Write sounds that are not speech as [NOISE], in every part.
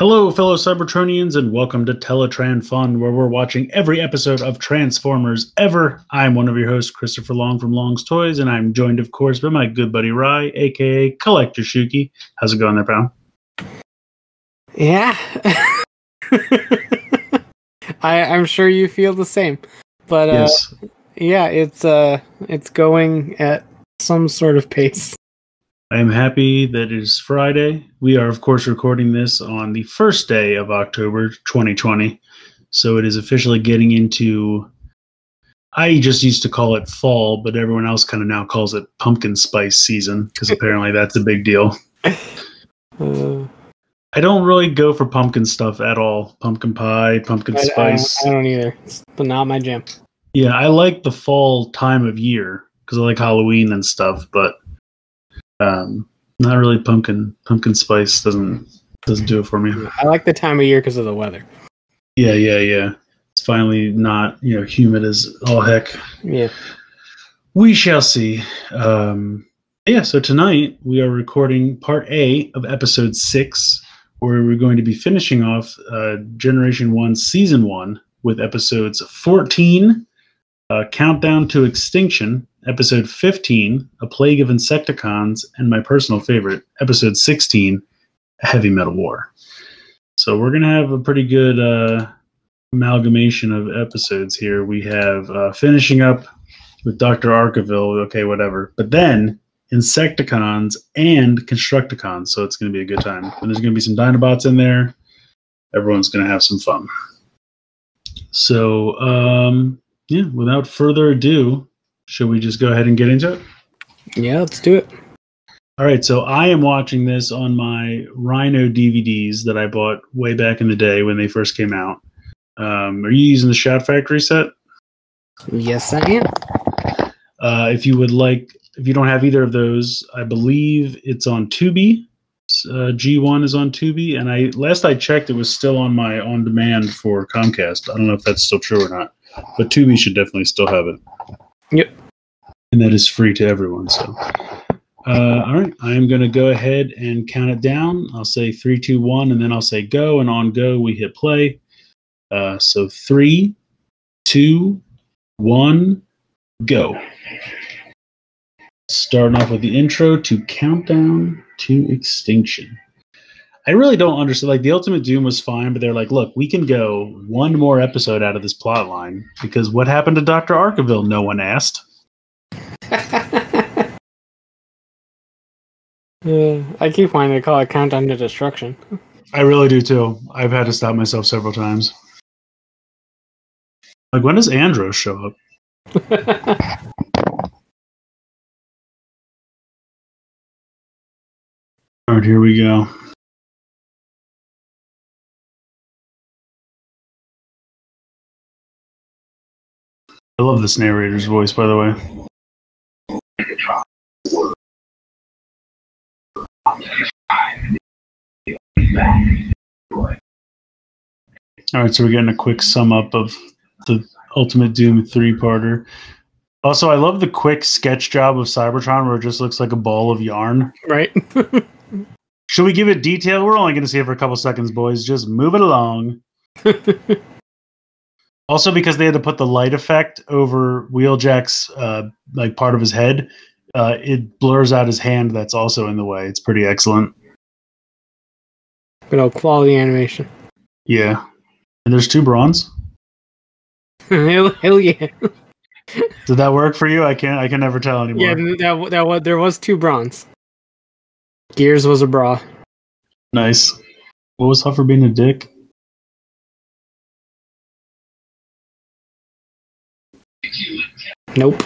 Hello, fellow Cybertronians, and welcome to Teletran Fun, where we're watching every episode of Transformers ever. I'm one of your hosts, Christopher Long from Long's Toys, and I'm joined, of course, by my good buddy Rye, aka Collector Shuki. How's it going there, pal? Yeah. [LAUGHS] I, I'm sure you feel the same. But uh, yes. yeah, it's uh it's going at some sort of pace. I am happy that it is Friday. We are, of course, recording this on the first day of October 2020. So it is officially getting into. I just used to call it fall, but everyone else kind of now calls it pumpkin spice season because [LAUGHS] apparently that's a big deal. Uh, I don't really go for pumpkin stuff at all. Pumpkin pie, pumpkin I, I, spice. I don't either. It's not my jam. Yeah, I like the fall time of year because I like Halloween and stuff, but um, not really pumpkin. Pumpkin spice doesn't doesn't do it for me. I like the time of year because of the weather. Yeah, yeah, yeah. It's finally not you know humid as all heck. Yeah. We shall see. Um, yeah, so tonight we are recording part A of episode six, where we're going to be finishing off uh, Generation One, Season One, with episodes fourteen, uh, Countdown to Extinction, episode fifteen, A Plague of Insecticons, and my personal favorite, episode sixteen, A Heavy Metal War. So we're gonna have a pretty good uh, amalgamation of episodes here. We have uh, finishing up with Dr. Arkeville, okay, whatever. But then Insecticons and Constructicons, so it's going to be a good time. And there's going to be some Dinobots in there. Everyone's going to have some fun. So, um, yeah, without further ado, should we just go ahead and get into it? Yeah, let's do it. All right, so I am watching this on my Rhino DVDs that I bought way back in the day when they first came out. Um, are you using the Shout Factory set? Yes, I am. Uh, if you would like, if you don't have either of those, I believe it's on Tubi. Uh, G1 is on Tubi, and I last I checked, it was still on my on demand for Comcast. I don't know if that's still true or not, but Tubi should definitely still have it. Yep. And that is free to everyone. So, uh, all right, I am going to go ahead and count it down. I'll say three, two, one, and then I'll say go, and on go we hit play. Uh, so three, two, one, go. Starting off with the intro to Countdown to Extinction. I really don't understand. Like, the Ultimate Doom was fine, but they're like, look, we can go one more episode out of this plot line because what happened to Dr. Arkeville? No one asked. [LAUGHS] yeah, I keep wanting to call it Countdown to Destruction. I really do too. I've had to stop myself several times. Like, when does Andros show up? [LAUGHS] All right, here we go. I love this narrator's voice, by the way. All right, so we're getting a quick sum up of the Ultimate Doom three parter. Also, I love the quick sketch job of Cybertron where it just looks like a ball of yarn. right? Should we give it detail? We're only going to see it for a couple seconds, boys. Just move it along. [LAUGHS] Also, because they had to put the light effect over Wheeljack's uh, like part of his head, uh, it blurs out his hand. That's also in the way. It's pretty excellent. Good old quality animation. Yeah, and there's two bronze. [LAUGHS] hell, hell yeah. Did that work for you? I can't. I can never tell anymore. Yeah, that, that was, there was two bronze. Gears was a bra. Nice. What was Huffer being a dick? Nope.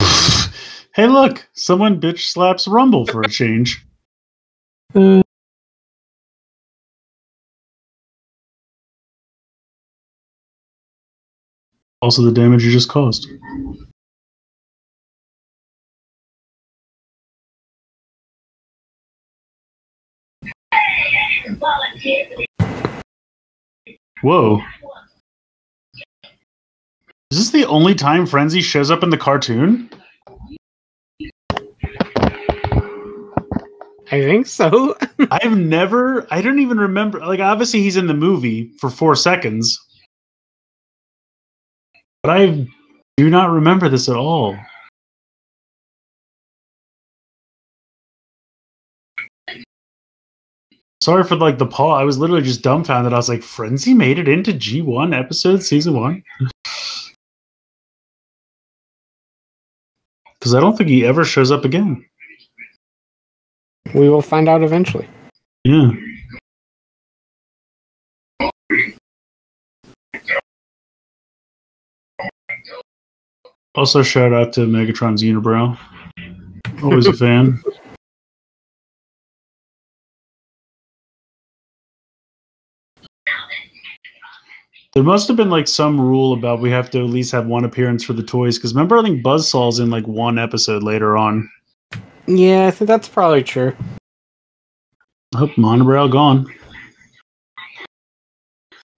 [SIGHS] Hey, look! Someone bitch slaps Rumble for a change. Uh, Also, the damage you just caused. Whoa. Is this the only time Frenzy shows up in the cartoon? I think so. [LAUGHS] I've never, I don't even remember. Like, obviously, he's in the movie for four seconds, but I do not remember this at all. Sorry for like the pause. I was literally just dumbfounded. I was like, "Frenzy made it into G one episode season one." [LAUGHS] Because I don't think he ever shows up again. We will find out eventually. Yeah. Also, shout out to Megatron's Unibrow. Always a fan. There must have been like some rule about we have to at least have one appearance for the toys. Because remember, I think Buzzsaw's in like one episode later on. Yeah, I think that's probably true. Hope Monobrow gone.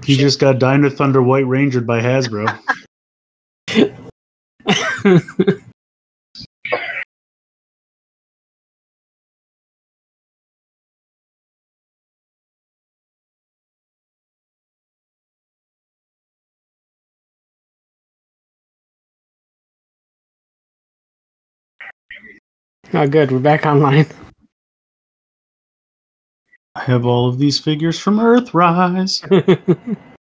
He just got Dino Thunder White Rangered by Hasbro. [LAUGHS] oh, good. We're back online. I have all of these figures from Earthrise. [LAUGHS]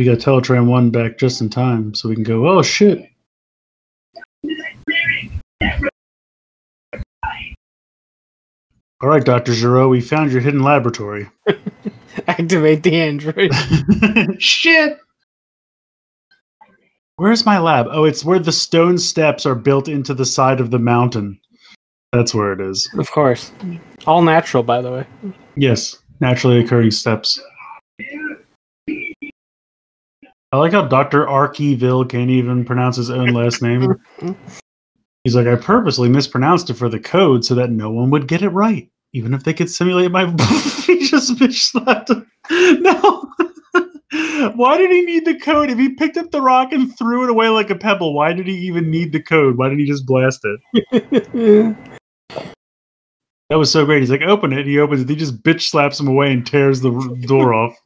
We got Teletran 1 back just in time, so we can go, oh shit. All right, Dr. Gero, we found your hidden laboratory. [LAUGHS] Activate the android. [LAUGHS] shit! Where's my lab? Oh, it's where the stone steps are built into the side of the mountain. That's where it is. Of course. All natural, by the way. Yes, naturally occurring steps. I like how Dr. Arkeville can't even pronounce his own last name. [LAUGHS] He's like, I purposely mispronounced it for the code so that no one would get it right, even if they could simulate my. he just bitch slapped him. No. Why did he need the code? If he picked up the rock and threw it away like a pebble, why did he even need the code? Why didn't he just blast it? That was so great. He's like, open it. He opens it. He just bitch slaps him away and tears the door off.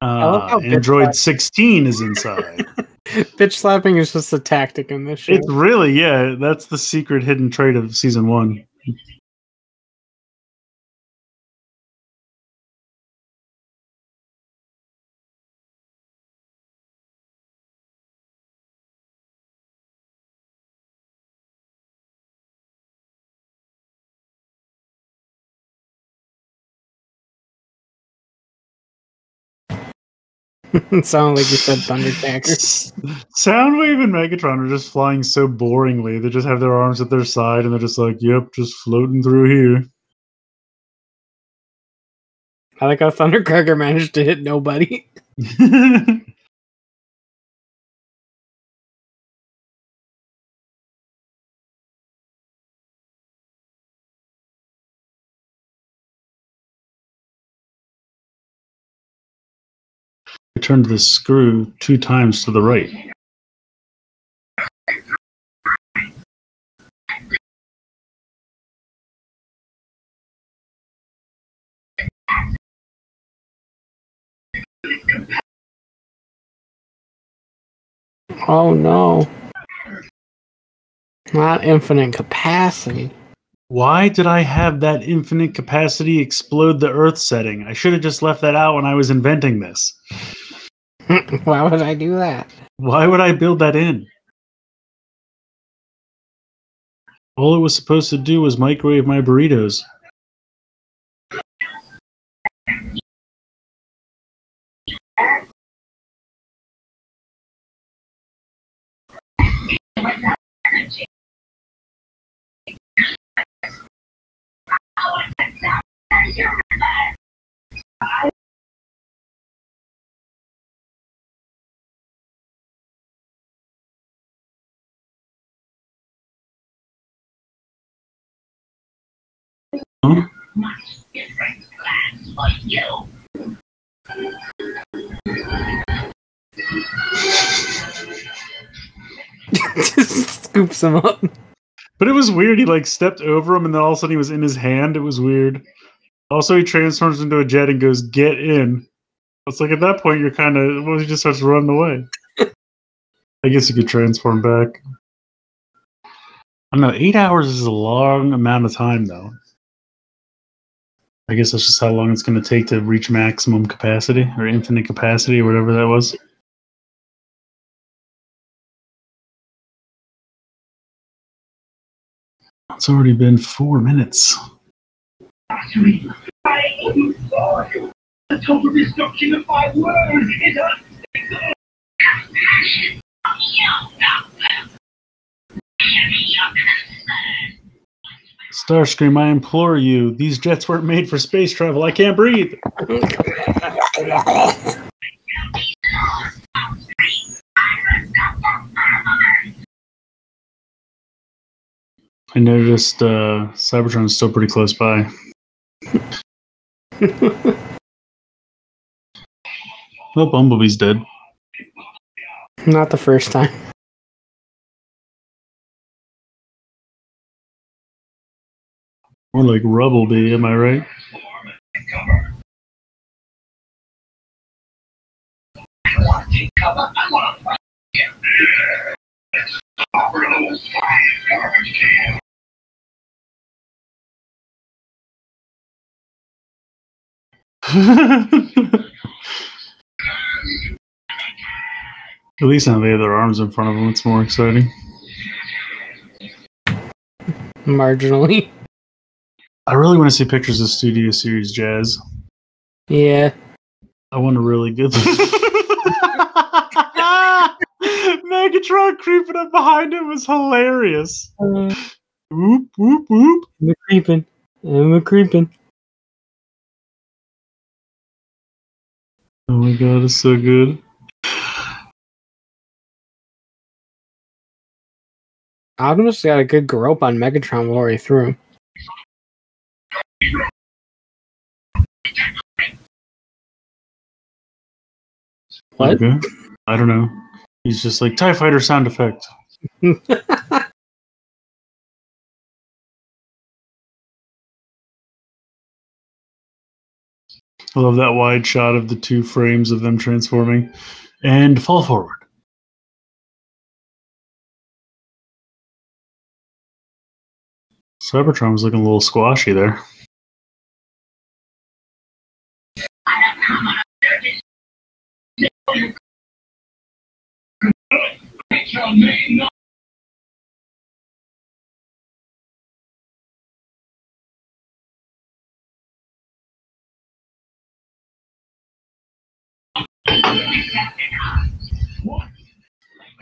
Uh, Android slap- 16 is inside. [LAUGHS] Bitch slapping is just a tactic in this show. it's really, yeah, that's the secret hidden trait of season one. [LAUGHS] it sounded like you said Thundertacker. [LAUGHS] Soundwave and Megatron are just flying so boringly. They just have their arms at their side and they're just like, yep, just floating through here. I like how Thundercracker managed to hit nobody. [LAUGHS] turned the screw two times to the right. Oh no. Not infinite capacity. Why did I have that infinite capacity explode the Earth setting? I should have just left that out when I was inventing this. [LAUGHS] Why would I do that? Why would I build that in? All it was supposed to do was microwave my burritos. Just scoops him up. But it was weird. He like stepped over him, and then all of a sudden he was in his hand. It was weird. Also, he transforms into a jet and goes, "Get in." It's like at that point you're kind of well, he just starts running away. I guess you could transform back. I don't know. Eight hours is a long amount of time, though. I guess that's just how long it's going to take to reach maximum capacity or infinite capacity or whatever that was. It's already been four minutes. The of is unthinkable. Starscream, I implore you. These jets weren't made for space travel. I can't breathe. I noticed uh, Cybertron is still pretty close by. [LAUGHS] Well, Bumblebee's dead. Not the first time. More like Rubblebee, am I right? I want to take cover. I want to fight. [LAUGHS] Upper level five garbage can. At least now they have their arms in front of them. It's more exciting. Marginally. I really want to see pictures of Studio Series Jazz. Yeah. I want a really good. [LAUGHS] Megatron creeping up behind him was hilarious. Uh, Whoop whoop whoop. I'm a creeping. I'm a creeping. Oh my god, it's so good. Optimus got a good grope on Megatron all the way through. What? Okay. I don't know. He's just like TIE fighter sound effect. [LAUGHS] I love that wide shot of the two frames of them transforming and fall forward. Cybertron was looking a little squashy there. Your name,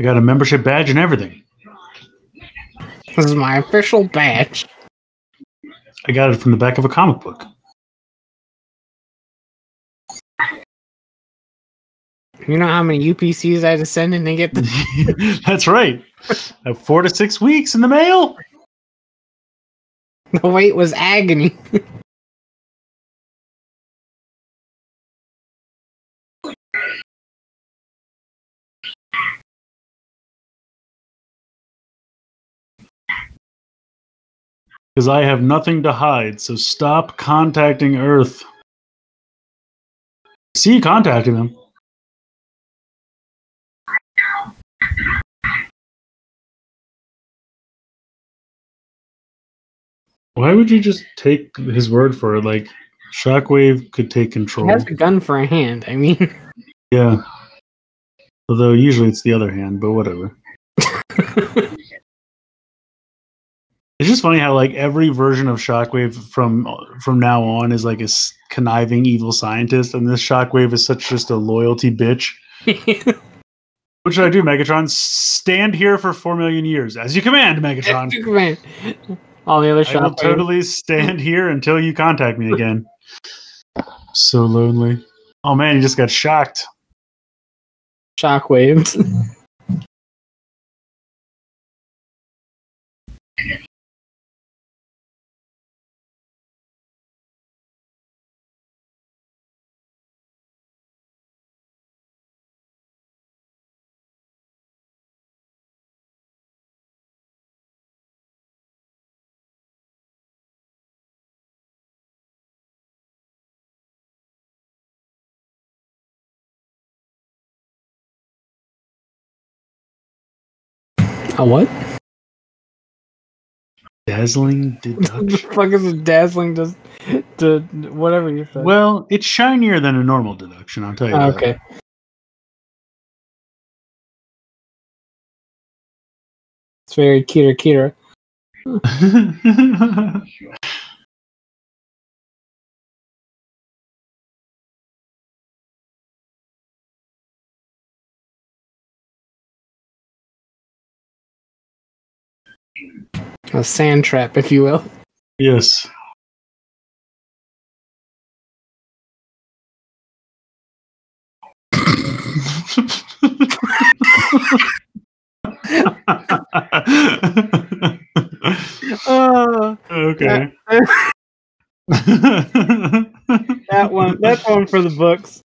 I got a membership badge and everything. This is my official badge. I got it from the back of a comic book. You know how many UPCs I had to send in to get the [LAUGHS] That's right. Uh, four to six weeks in the mail. [LAUGHS] the wait was agony. [LAUGHS] Because I have nothing to hide, so stop contacting Earth. See you contacting them. Why would you just take his word for it? Like, Shockwave could take He control. has a gun for a hand. I mean, Yeah. Although usually it's the other hand, but whatever. [LAUGHS] It's just funny how like every version of Shockwave from from now on is like a s- conniving evil scientist, and this Shockwave is such just a loyalty bitch. [LAUGHS] What should I do, Megatron? Stand here for four million years, as you command, Megatron. Superman. All the other I will totally stand here until you contact me again. [LAUGHS] so lonely. Oh man, you just got shocked. shockwaves. [LAUGHS] A what? Dazzling [LAUGHS] deduction. the deduction. fuck is a dazzling to, to whatever you said? well, it's shinier than a normal deduction. I'll tell you. Ah, that. okay. It's very Kira Kira. [LAUGHS] [LAUGHS] A sand trap, if you will. yes. [LAUGHS] Uh, okay. that [LAUGHS] one, that's one for the books.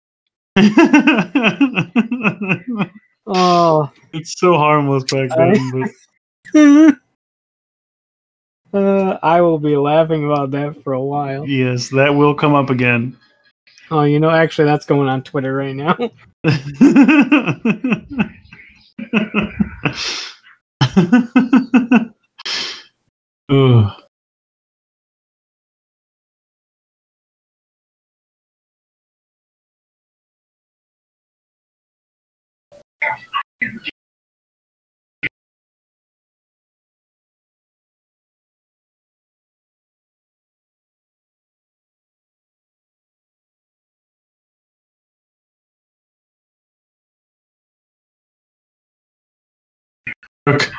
[LAUGHS] Oh, it's so harmless back then. But uh, I will be laughing about that for a while. yes, that will come up again. Oh, you know, actually, that's going on Twitter right now. [LAUGHS] [LAUGHS] Ugh. Okay.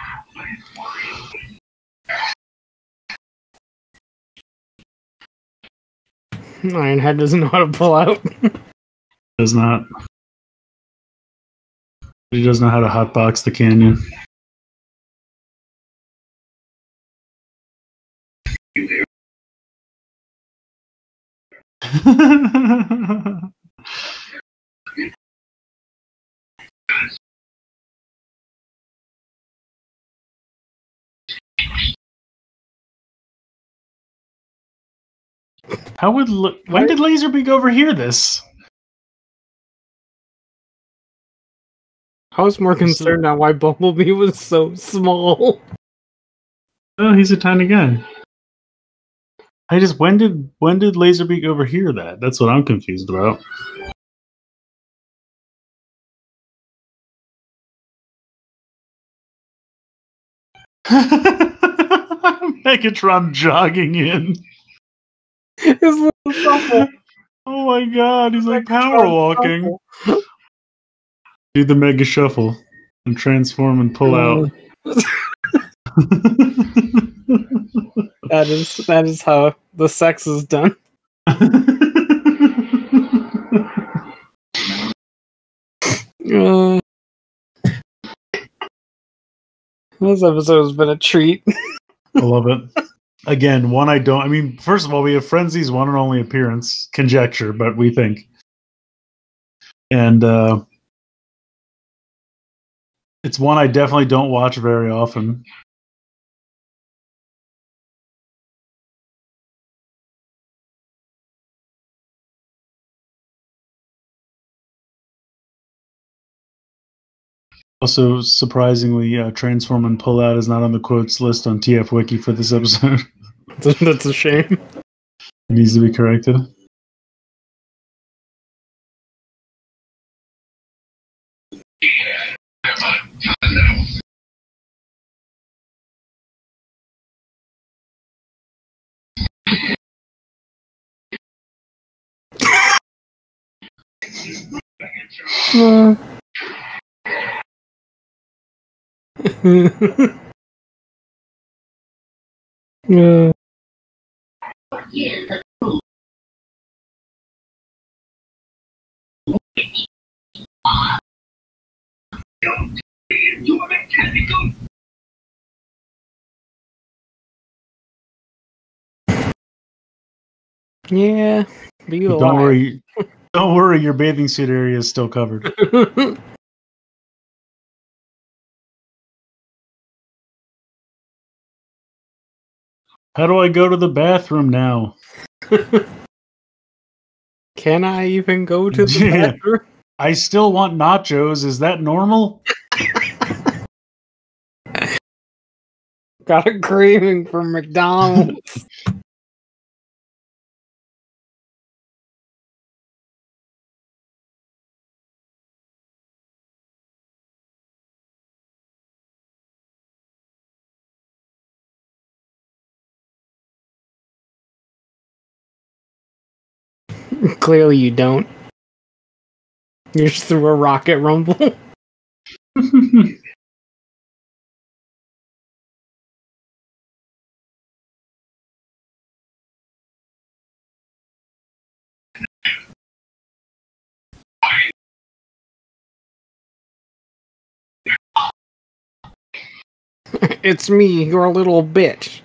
Ironhide doesn't know how to pull out. Does not. He doesn't know how to hotbox the canyon. [LAUGHS] How would L- when did Laserbeak overhear this? I was more concerned on why Bumblebee was so small. Oh, he's a tiny guy. I just when did when did Laserbeak overhear that? That's what I'm confused about. [LAUGHS] Megatron jogging in. [LAUGHS] His little shuffle. Oh my god, he's like power walking. [LAUGHS] Do the mega shuffle and transform and pull out. [LAUGHS] That is that is how the sex is done. Uh, this episode has been a treat. I love it. Again, one I don't. I mean, first of all, we have Frenzy's one and only appearance, conjecture, but we think, and uh, it's one I definitely don't watch very often. Also, surprisingly, uh, transform and pull out is not on the quotes list on TF Wiki for this episode. [LAUGHS] [LAUGHS] That's a shame. It needs to be corrected. Uh. You are mechanical. yeah, be Don't worry. Don't worry, your bathing suit area is still covered. [LAUGHS] How do I go to the bathroom now? [LAUGHS] Can I even go to the Yeah. bathroom? I still want nachos. Is that normal? [LAUGHS] Got a craving for McDonald's. [LAUGHS] Clearly, you don't. You just threw a rocket rumble. [LAUGHS] it's me, your little bitch.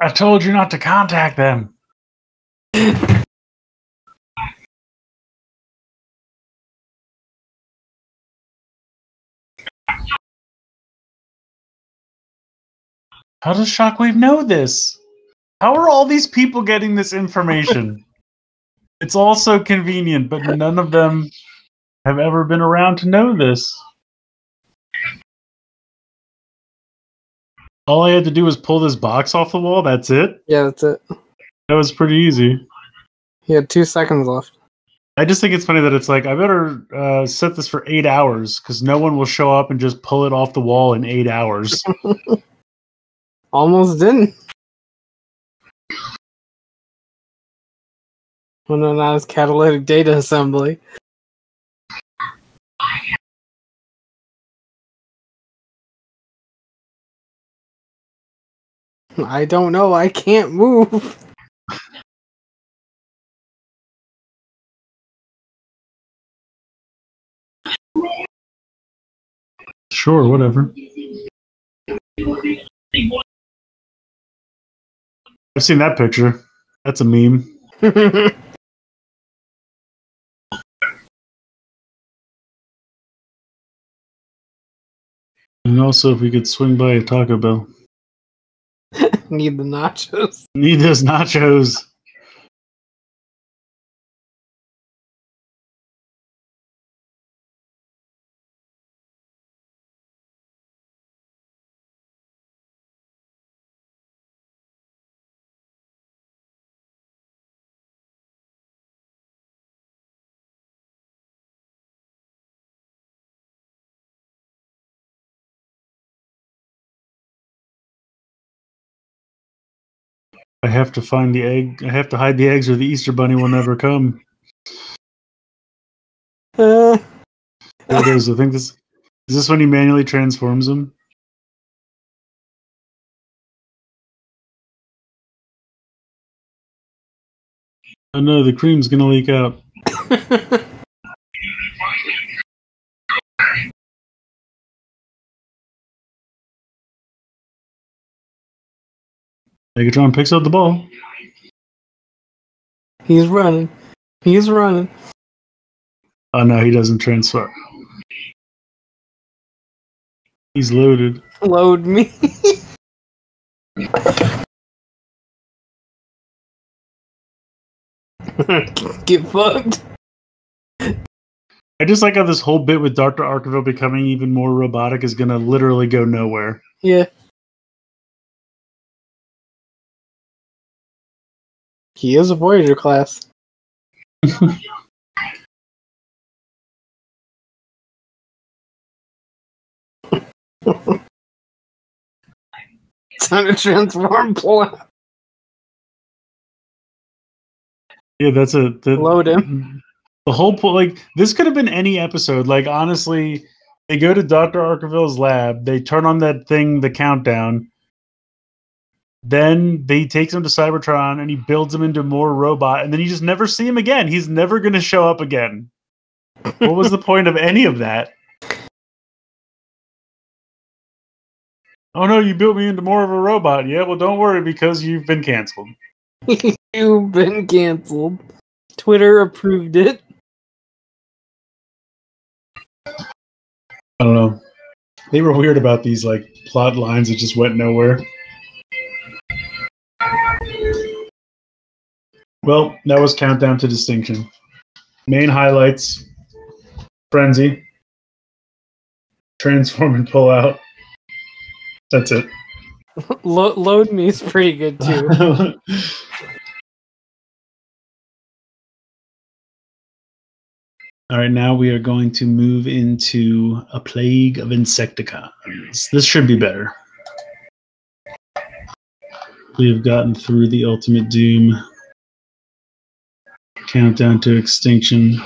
I told you not to contact them. How does Shockwave know this? How are all these people getting this information? [LAUGHS] it's all so convenient, but none of them have ever been around to know this. All I had to do was pull this box off the wall. That's it. Yeah, that's it. That was pretty easy. He had two seconds left. I just think it's funny that it's like I better uh, set this for eight hours because no one will show up and just pull it off the wall in eight hours. [LAUGHS] Almost didn't. When no, not catalytic data assembly. I don't know. I can't move. Sure, whatever. I've seen that picture. That's a meme. [LAUGHS] and also, if we could swing by a Taco Bell. Need the nachos. Need those nachos. I have to find the egg. I have to hide the eggs, or the Easter Bunny will never come. [LAUGHS] Uh, there it is. I think this is this when he manually transforms them. Oh no, the cream's gonna leak out. [LAUGHS] Megatron picks up the ball. He's running. He's running. Oh no, he doesn't transfer. He's loaded. Load me. [LAUGHS] Get fucked. I just like how this whole bit with Dr. Arkeville becoming even more robotic is gonna literally go nowhere. Yeah. He is a Voyager class. [LAUGHS] Time to transform out. Yeah, that's a the, Load him. The whole point, like this could have been any episode. Like honestly, they go to Doctor Arkeville's lab, they turn on that thing, the countdown. Then they takes him to Cybertron, and he builds him into more robot, and then you just never see him again. He's never going to show up again. what was the point of any of that? Oh no, you built me into more of a robot. Yeah, well, don't worry because you've been canceled. [LAUGHS] You've been canceled. Twitter approved it. I don't know. They were weird about these like plot lines that just went nowhere. Well, that was Countdown to Distinction. Main highlights Frenzy, Transform and Pull Out. That's it. [LAUGHS] Lo- load me is pretty good too. [LAUGHS] All right, now we are going to move into a plague of insecticons. This should be better. We have gotten through the ultimate doom. Countdown to extinction.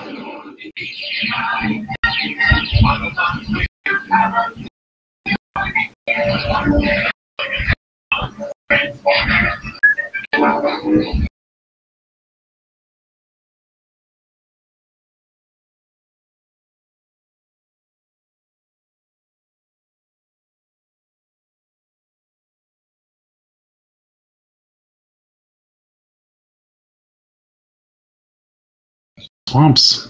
Swamps.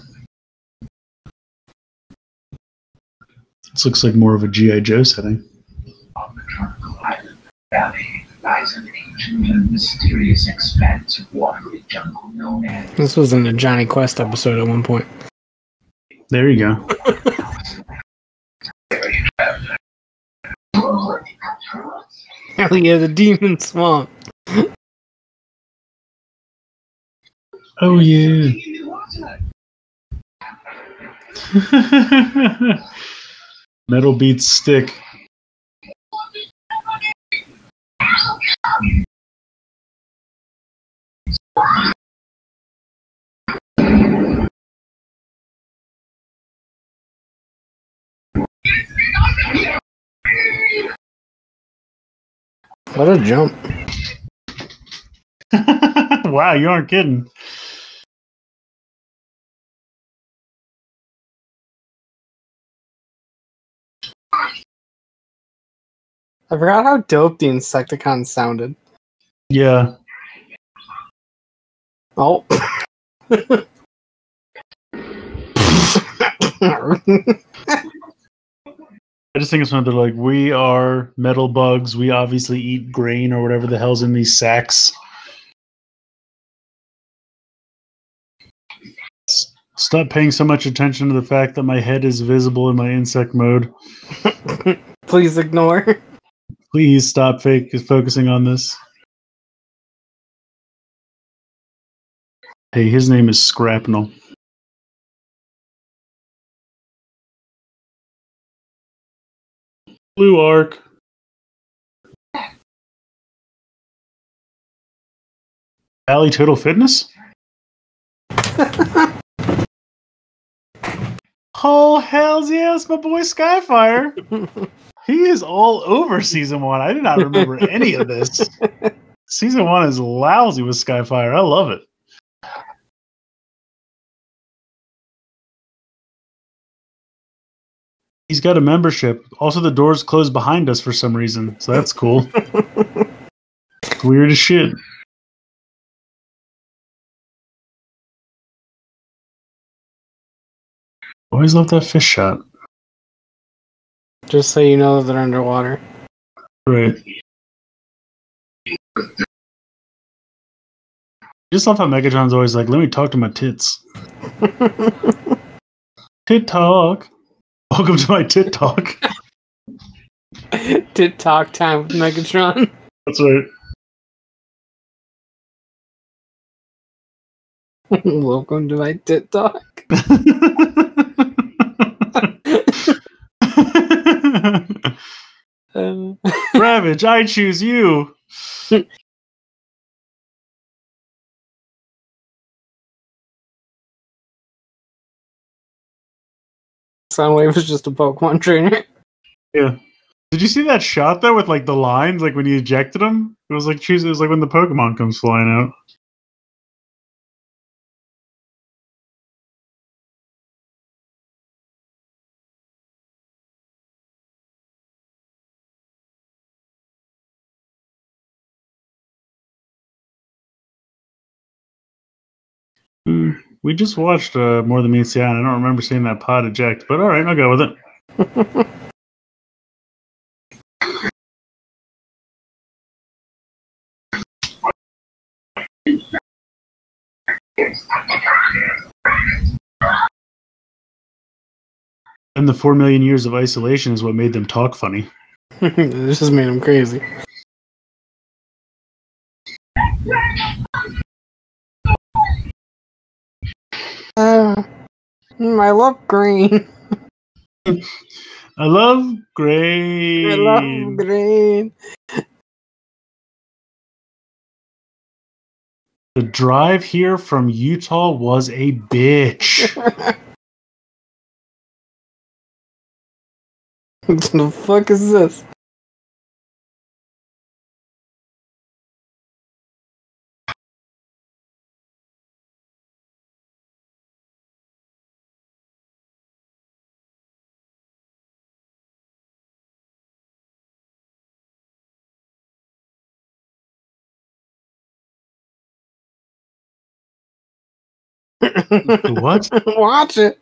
This looks like more of a G.I. Joe setting. On the tropical island valley lies an ancient and mysterious expanse of watery jungle known as This was in a Jonny Quest episode at one point. There you go. Hell yeah, the demon swamp. Oh yeah. [LAUGHS] Metal beats stick. What a jump. [LAUGHS] wow, you aren't kidding. I forgot how dope the Insecticons sounded. Yeah. Oh. [LAUGHS] I just think it's when they're like, we are metal bugs. We obviously eat grain or whatever the hell's in these sacks. Stop paying so much attention to the fact that my head is visible in my insect mode. [LAUGHS] Please ignore. Please stop fake focusing on this. Hey, his name is Shrapnel. Blue Arc. Valley Total Fitness? [LAUGHS] oh, hells yes, my boy Skyfire. [LAUGHS] He is all over season one. I do not remember any of this. [LAUGHS] Season one is lousy with Skyfire. I love it. He's got a membership. Also, the doors close behind us for some reason, so that's cool. [LAUGHS] Weird as shit. Always love that fish shot. Just so you know that they're underwater. Right. Just love how Megatron's always like, let me talk to my tits. [LAUGHS] tit talk. Welcome to my tit talk. [LAUGHS] Tit talk time with Megatron. That's right. [LAUGHS] Welcome to my tit talk. Um, [LAUGHS] Ravage, I choose you. Soundwave is just a Pokemon trainer. Yeah. Did you see that shot though with like the lines, like when he ejected him? It was like choose. It was like when the Pokemon comes flying out. We just watched uh, More Than Meets the Eye. and I don't remember seeing that pod eject, but all right, I'll go with it. [LAUGHS] And the four million years of isolation is what made them talk funny. [LAUGHS] this just made them crazy. Uh, I love green. I love green. I love green. The drive here from Utah was a bitch. what [LAUGHS] the fuck is this? What? [LAUGHS] Watch it.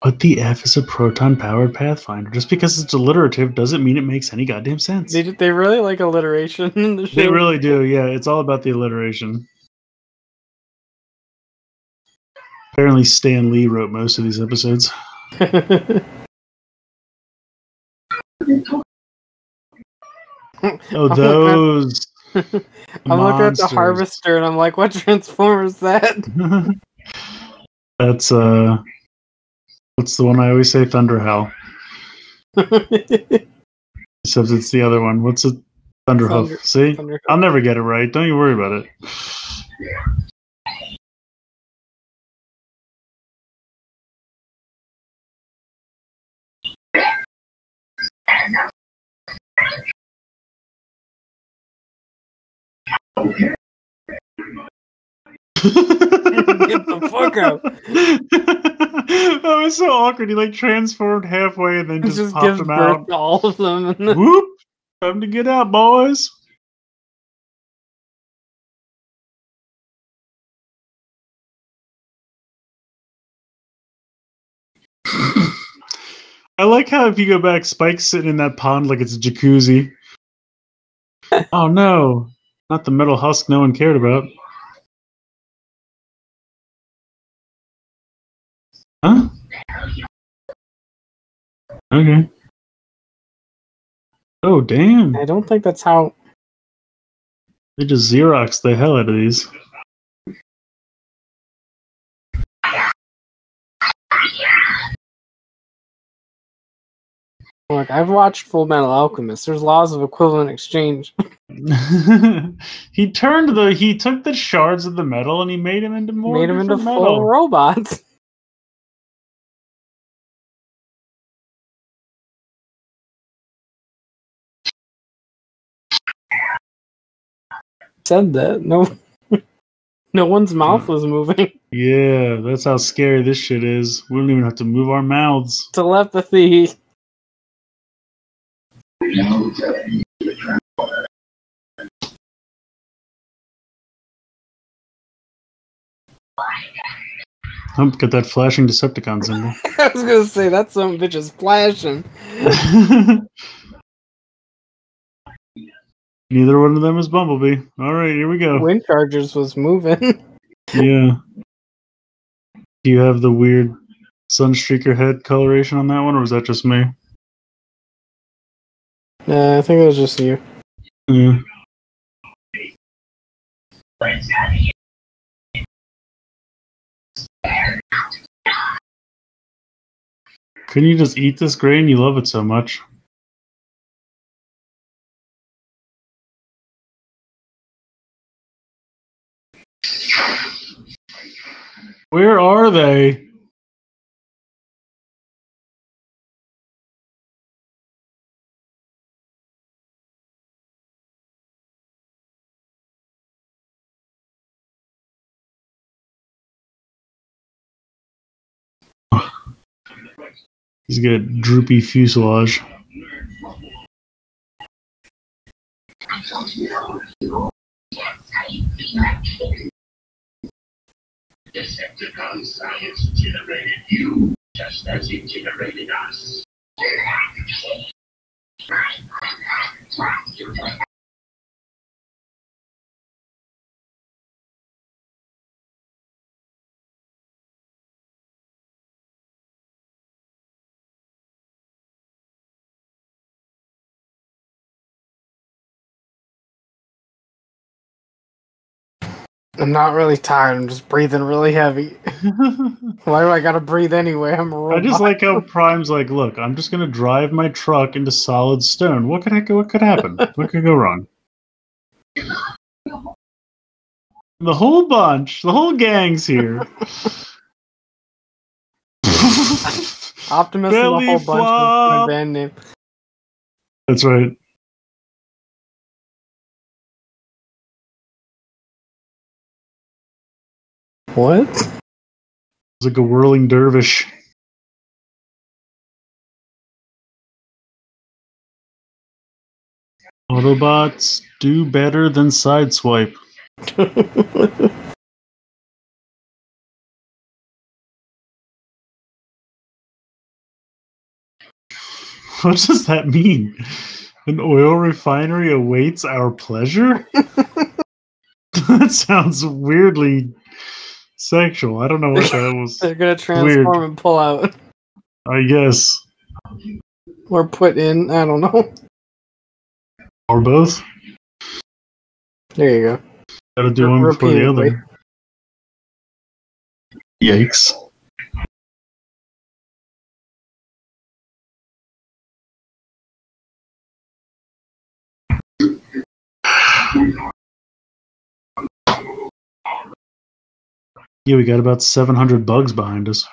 What the F is a proton powered Pathfinder? Just because it's alliterative doesn't mean it makes any goddamn sense. They, they really like alliteration in the show. They really do, yeah. It's all about the alliteration. Apparently, Stan Lee wrote most of these episodes. [LAUGHS] Oh, oh those. I'm looking at the harvester and I'm like, what [LAUGHS] transformer is that? [LAUGHS] That's uh, what's the one I always say? Thunder Thunderhowl. [LAUGHS] Except it's the other one. What's it? Thunderhoof. Thunder- See, Thunder- I'll never get it right. Don't you worry about it. [LAUGHS] Get the fuck out. [LAUGHS] that was so awkward. He like transformed halfway and then just, just popped him out. all of them. Whoop! Time to get out, boys. [LAUGHS] I like how if you go back, Spike's sitting in that pond like it's a jacuzzi. oh no, not the metal husk no one cared about. Huh? Okay. Oh damn! I don't think that's how. They just Xerox the hell out of these. Look, I've watched Full Metal Alchemist. There's laws of equivalent exchange. [LAUGHS] [LAUGHS] he turned the he took the shards of the metal and he made him into more Made him into different full metal. robots. [LAUGHS] Said that. No. No one's hmm. mouth was moving. Yeah, that's how scary this shit is. We don't even have to move our mouths. Telepathy. Oh, got that flashing Decepticon symbol. [LAUGHS] I was gonna say that some bitch is flashing. [LAUGHS] Neither one of them is Bumblebee. All right, here we go. Windcharger's was moving. [LAUGHS] Yeah. Do you have the weird Sunstreaker head coloration on that one, or was that just me? Uh, I think it was just you. Couldn't you just eat this grain? You love it so much. Where are they? He's got droopy fuselage. Decepticon science generated you, just as it generated us. I'm not really tired. I'm just breathing really heavy. [LAUGHS] Why do I gotta breathe anyway? I'm a robot. I just like how Prime's like, look, I'm just gonna drive my truck into solid stone. What could I, what could happen? what could go wrong? The whole bunch, the whole gang's here. [LAUGHS] Optimus Belly and the whole bunch flop. my band name. That's right. What? It's like a whirling dervish. Autobots do better than Sideswipe. [LAUGHS] What does that mean? An oil refinery awaits our pleasure? [LAUGHS] that sounds weirdly sexual. I don't know what that was. [LAUGHS] They're gonna transform and pull out I guess. or put in. I don't know. Or both. There you go. Gotta do one before the other. Yikes. Yeah, we got about 700 bugs behind us.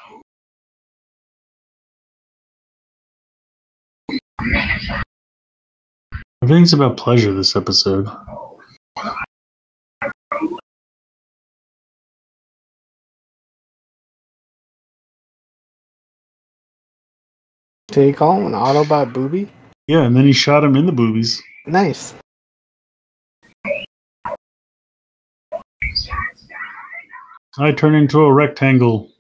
Everything's about pleasure this episode. Did he call him an Autobot booby? Yeah, and then he shot him in the boobies. Nice. I turn into a rectangle.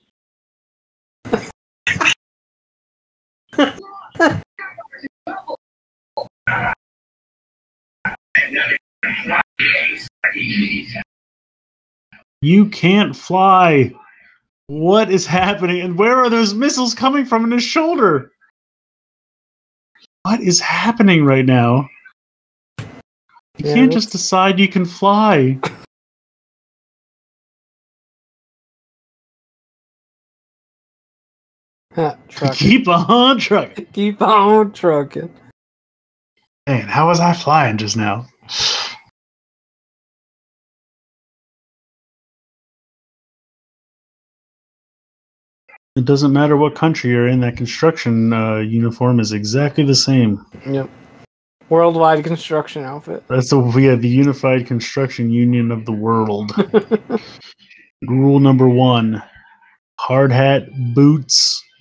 You can't fly. What is happening? And where are those missiles coming from in his shoulder? What is happening right now? You Yeah, can't just decide you can fly. [LAUGHS] Keep on trucking. Keep on trucking. Man, how was I flying just now? It doesn't matter what country you're in, that construction uh, uniform is exactly the same. Yep. Worldwide construction outfit. That's the yeah, the Unified Construction Union of the world. [LAUGHS] Rule number one: hard hat, boots,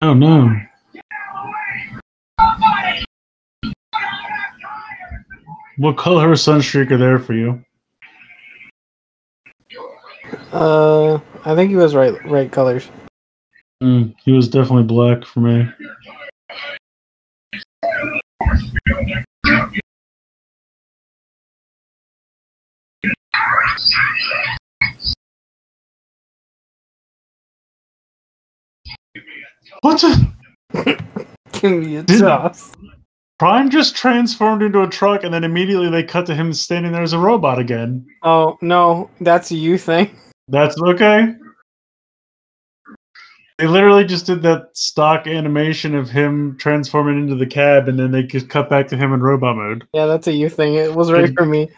Oh no! What color is Sunstreaker there for you? uh, I think he was right. Right colors. Mm, he was definitely black for me. What the? [LAUGHS] Give me a Didn't- toss. Prime just transformed into a truck, and then immediately they cut to him standing there as a robot again. Oh no, that's a you thing. That's okay. They literally just did that stock animation of him transforming into the cab, and then they just cut back to him in robot mode. Yeah, that's a you thing. It was right for me.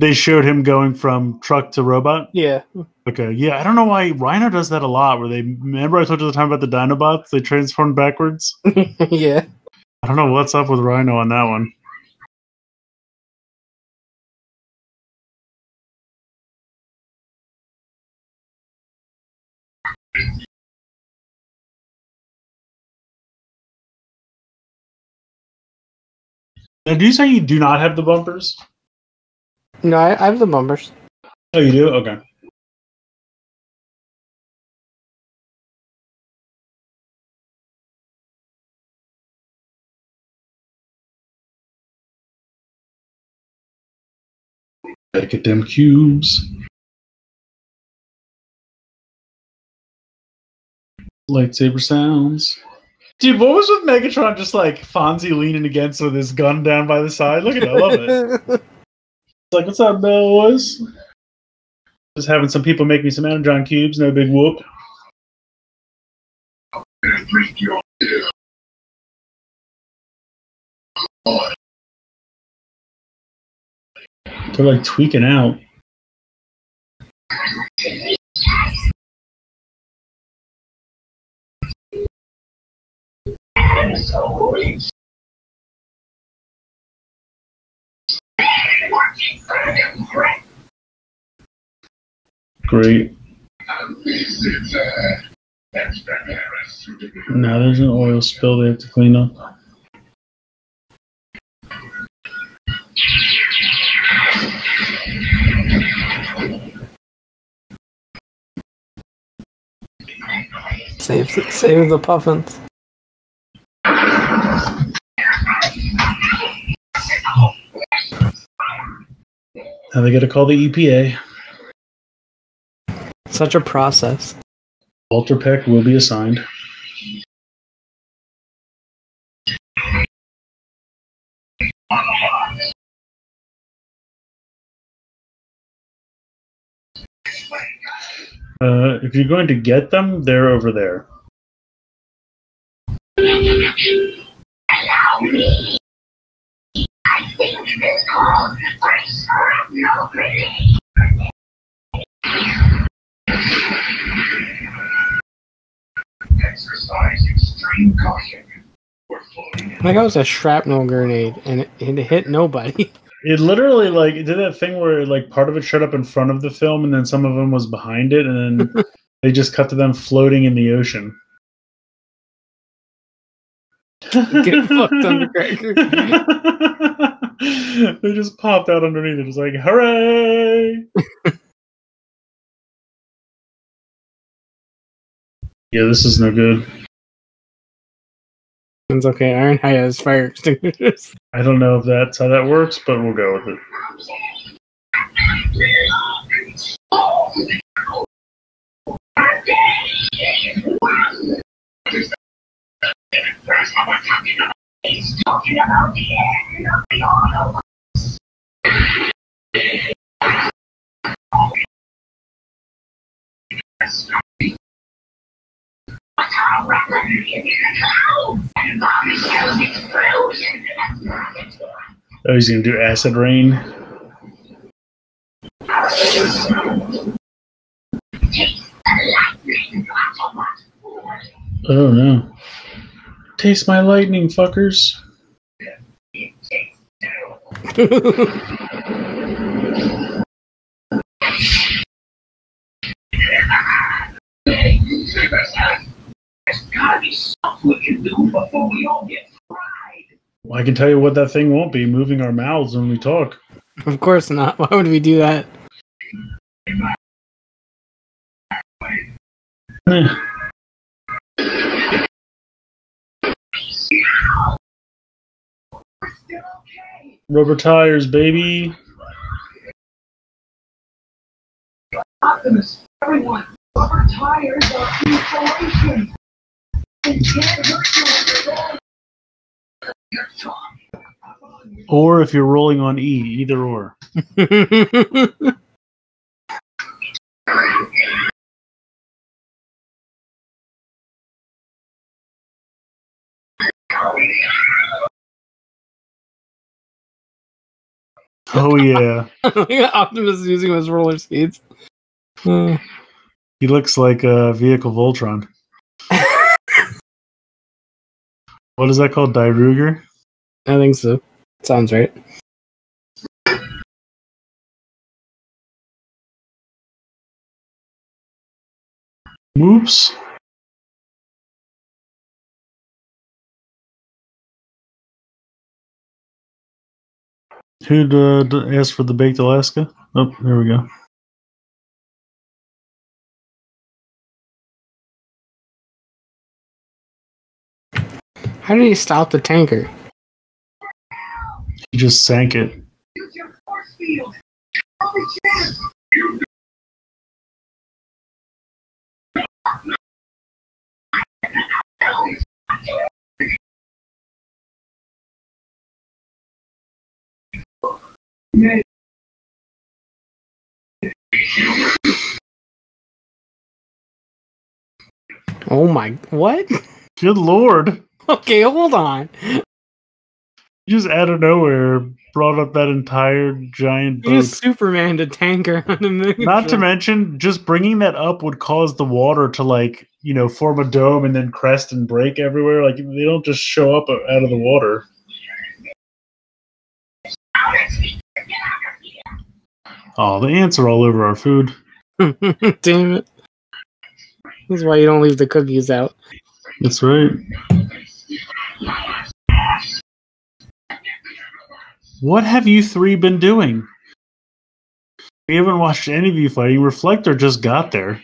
They showed him going from truck to robot. Yeah. Okay, yeah, I don't know why Rhino does that a lot. Where they remember I told you the time about the Dinobots, they transformed backwards. [LAUGHS] yeah. I don't know what's up with Rhino on that one. Now, do you say you do not have the bumpers? No, I, I have the bumpers. Oh, you do? Okay. Gotta get them cubes. Lightsaber sounds. Dude, what was with Megatron just like Fonzie leaning against with his gun down by the side? Look at that, I love it. [LAUGHS] Like, what's up, boys? Just having some people make me some Energon cubes, no big whoop. They're like tweaking out. Great. Now there's an oil spill they have to clean up. save, save the puffins. Now they got to call the EPA. Such a process. Walter Peck will be assigned. Uh, if you're going to get them, they're over there. Exercise extreme Like I was a shrapnel grenade and it, it hit nobody. [LAUGHS] It literally like it did that thing where like part of it showed up in front of the film, and then some of them was behind it, and then [LAUGHS] they just cut to them floating in the ocean. Get fucked, Thundercracker. [LAUGHS] [LAUGHS] they just popped out underneath it. It's like, hooray! [LAUGHS] yeah, this is no good. Okay. Ironhide has fire extinguishers. [LAUGHS] I don't know if that's how that works, but we'll go with it. He's talking about the end of the auto. Oh, he's gonna do acid rain. Oh no! Taste my lightning, fuckers! There's gotta be something we can do before we all get fried. Well, I can tell you what that thing won't be: moving our mouths when we talk. of course not. [LAUGHS] Why would we do that? [LAUGHS] Rubber tires, baby. Optimus, everyone, rubber tires are insulation. Or if you're rolling on E, either or. [LAUGHS] Oh yeah, [LAUGHS] Optimus is using his roller skates. Uh, he looks like a vehicle Voltron. [LAUGHS] What is that called? Dairugger? I think so. Sounds right. Whoops. Who'd uh, ask for the baked Alaska? Oh, there we go. How did he stop the tanker? He just sank it. Oh my, what? Good lord. Okay, hold on. You just out of nowhere brought up that entire giant boat. just Superman to tanker on the moon. Not to mention, just bringing that up would cause the water to like, you know, form a dome and then crest and break everywhere. Like they don't just show up out of the water. Oh, the ants are all over our food. [LAUGHS] Damn it. This is why you don't leave the cookies out. That's right. What have you three been doing? We haven't watched any of you fighting. Reflector just got there.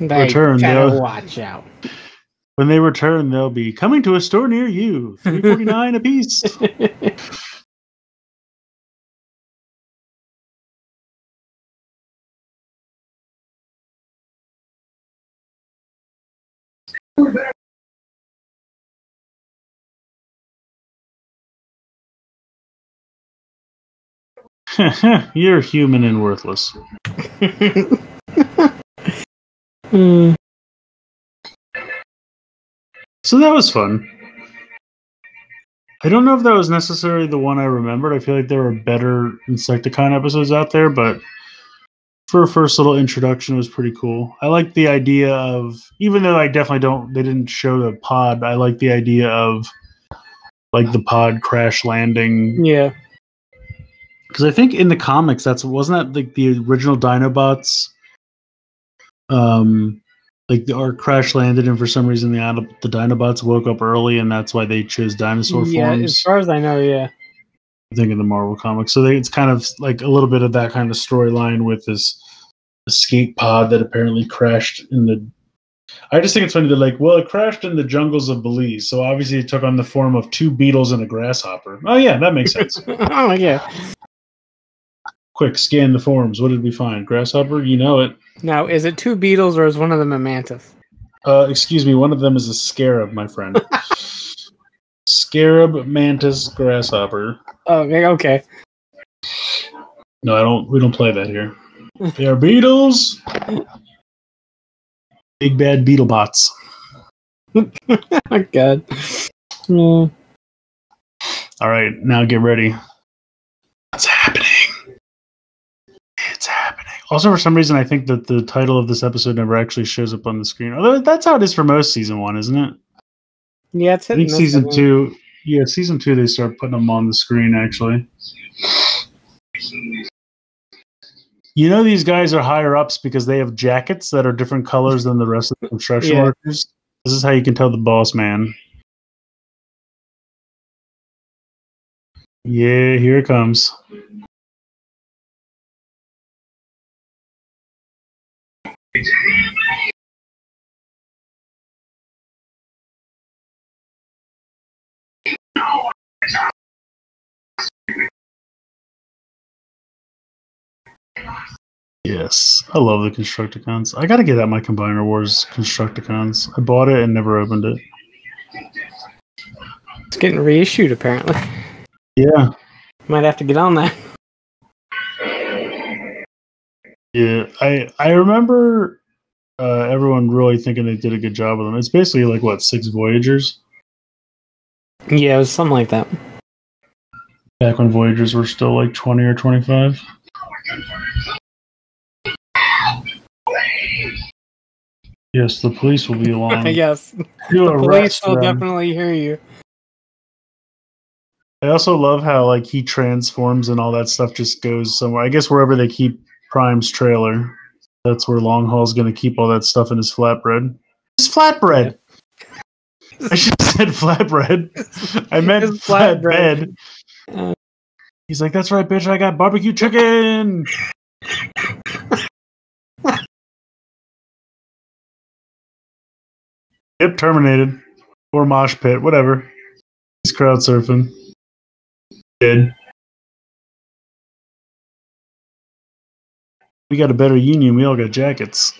They Return, yeah. watch out. When they return, they'll be coming to a store near you. [LAUGHS] Three forty nine a piece. [LAUGHS] You're human and worthless. [LAUGHS] Hmm. So that was fun. I don't know if that was necessarily the one I remembered. I feel like there were better Insecticon episodes out there, but for a first little introduction, it was pretty cool. I like the idea of, even though I definitely don't, they didn't show the pod. I like the idea of like the pod crash landing yeah. because I think in the comics that's wasn't that like the original Dinobots, um, like the crash landed and for some reason the the Dinobots woke up early and that's why they chose dinosaur Yeah, forms. as far as I know, yeah. I think in the Marvel comics, so they, it's kind of like a little bit of that kind of storyline with this escape pod that apparently crashed in the. I just think it's funny. They're like, well, it crashed in the jungles of Belize, so obviously it took on the form of two beetles and a grasshopper. Oh yeah, that makes sense. [LAUGHS] oh yeah. Quick, scan the forms. What did we find? Grasshopper? You know it. Now, is it two beetles or is one of them a mantis? Uh, excuse me, one of them is a scarab, my friend. [LAUGHS] scarab, mantis, grasshopper. Oh, okay, okay. No, I don't. We don't play that here. They are beetles. Big bad beetle bots. [LAUGHS] Oh god. Hmm. All right, now get ready. What's happening? Also, for some reason, I think that the title of this episode never actually shows up on the screen. Although that's how it is for most season one, isn't it? Yeah, it's I think season think. two. Yeah, season two. They start putting them on the screen. Actually, you know these guys are higher ups because they have jackets that are different colors than the rest of the construction Yeah. workers. This is how you can tell the boss man. Yeah, here it comes. Yes, I love the Constructicons. I gotta get out my Combiner Wars Constructicons. I bought it and never opened it. It's getting reissued apparently. Yeah, Might have to get on that. Yeah. I I remember uh, everyone really thinking they did a good job with them. It's basically like what six Voyagers Yeah, it was something like that. back when Voyagers were still like twenty or twenty five. Yes, the police will be [LAUGHS] along. yes. to The police will them. definitely hear you. I also love how like he transforms and all that stuff just goes somewhere. I guess wherever they keep Prime's trailer, that's where Longhaul's going to keep all that stuff in his flatbread. It's flatbread. I should have said flatbread. I meant It's flatbread. flatbed. Uh. He's like, "That's right, bitch. I got barbecue chicken." yep, terminated or mosh pit, whatever. He's crowd surfing. Dead. We got a better union. We all got jackets.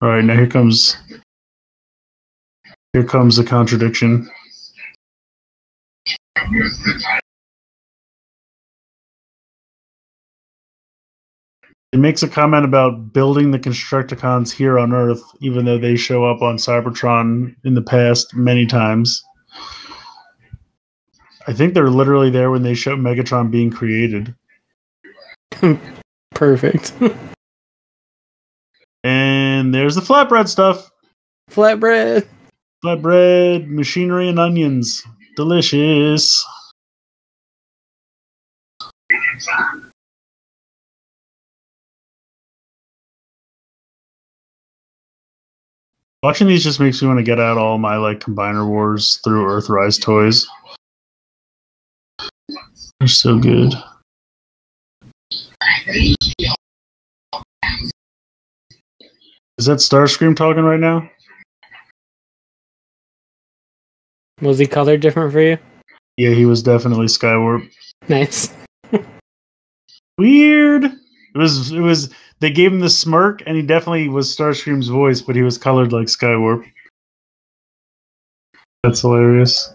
All right, now here comes here comes the contradiction. It makes a comment about building the Constructicons here on Earth, even though they show up on Cybertron in the past many times. I think they're literally there when they show Megatron being created. [LAUGHS] Perfect. [LAUGHS] And there's the flatbread stuff. Flatbread. Flatbread, machinery, and onions. Delicious. Watching these just makes me want to get out all my like combiner wars through Earthrise toys. They're so good. Is that Starscream talking right now? Was he colored different for you? Yeah, he was definitely Skywarp. Nice. [LAUGHS] Weird. It was it was they gave him the smirk and he definitely was Starscream's voice, but he was colored like Skywarp. That's hilarious.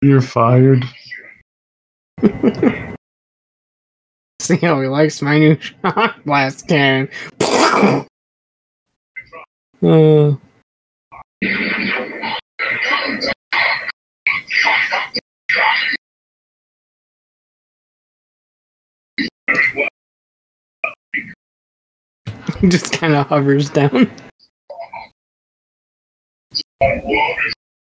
You're fired. [LAUGHS] See how he likes my new shot [LAUGHS] blast cannon. Uh, [LAUGHS] just kind of hovers down.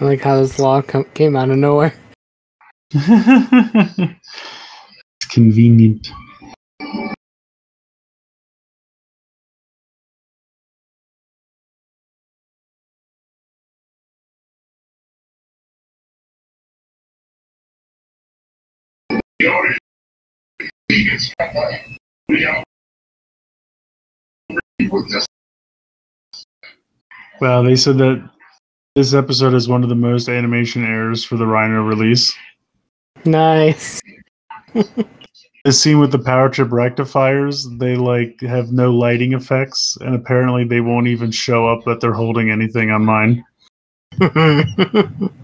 I like how this law com- came out of nowhere. [LAUGHS] it's convenient. Well, they said that this episode is one of the most animation errors for the Rhino release. Nice. the scene with the power trip rectifiers, they like have no lighting effects, and apparently they won't even show up that they're holding anything on mine. [LAUGHS]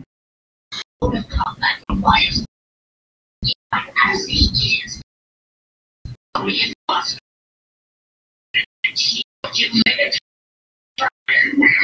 [LAUGHS]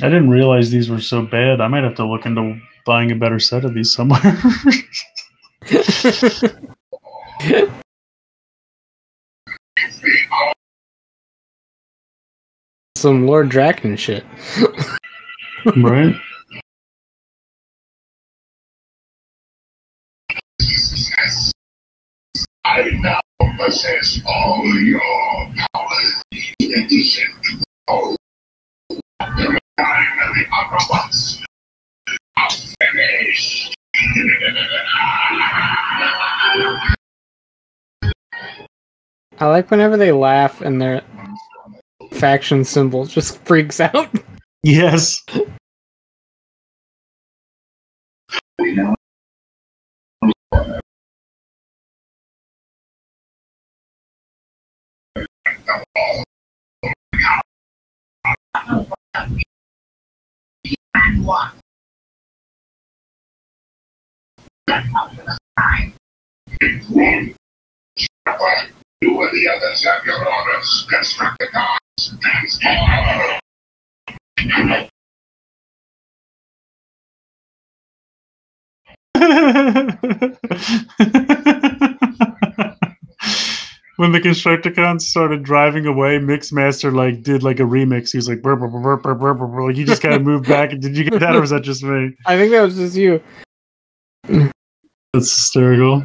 I didn't realize these were so bad. I might have to look into buying a better set of these somewhere. [LAUGHS] Some Lord Draken shit. [LAUGHS] right? I possess all your powers. In addition to all the time of the Autobots are finished. I like whenever they laugh and their faction symbol just freaks out. Yes. You [LAUGHS] and the others have your orders. Construct the. Transform. When the Constructicons started driving away, Mixmaster like did like a remix. He was like, burr, burr, burr, burr, burr, burr, like he just kind of [LAUGHS] moved back. Did you get that, or was that just me? I think that was just you. That's hysterical.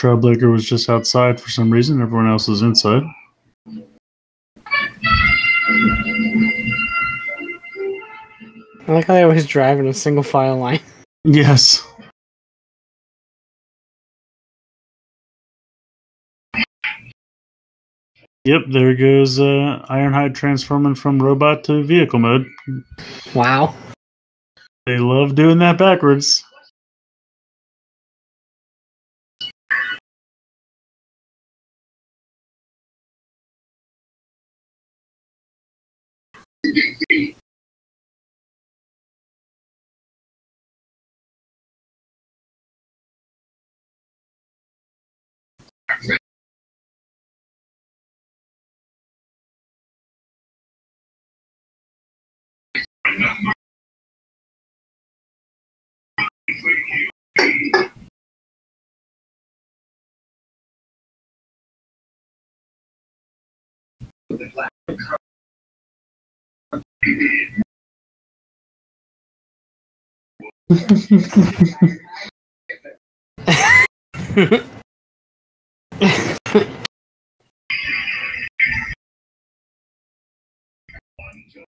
Trailbreaker was just outside for some reason. Everyone else is inside. I like how they always drive in a single file line. [LAUGHS] Yes. Yep, there goes uh, Ironhide transforming from robot to vehicle mode. Wow. They love doing that backwards.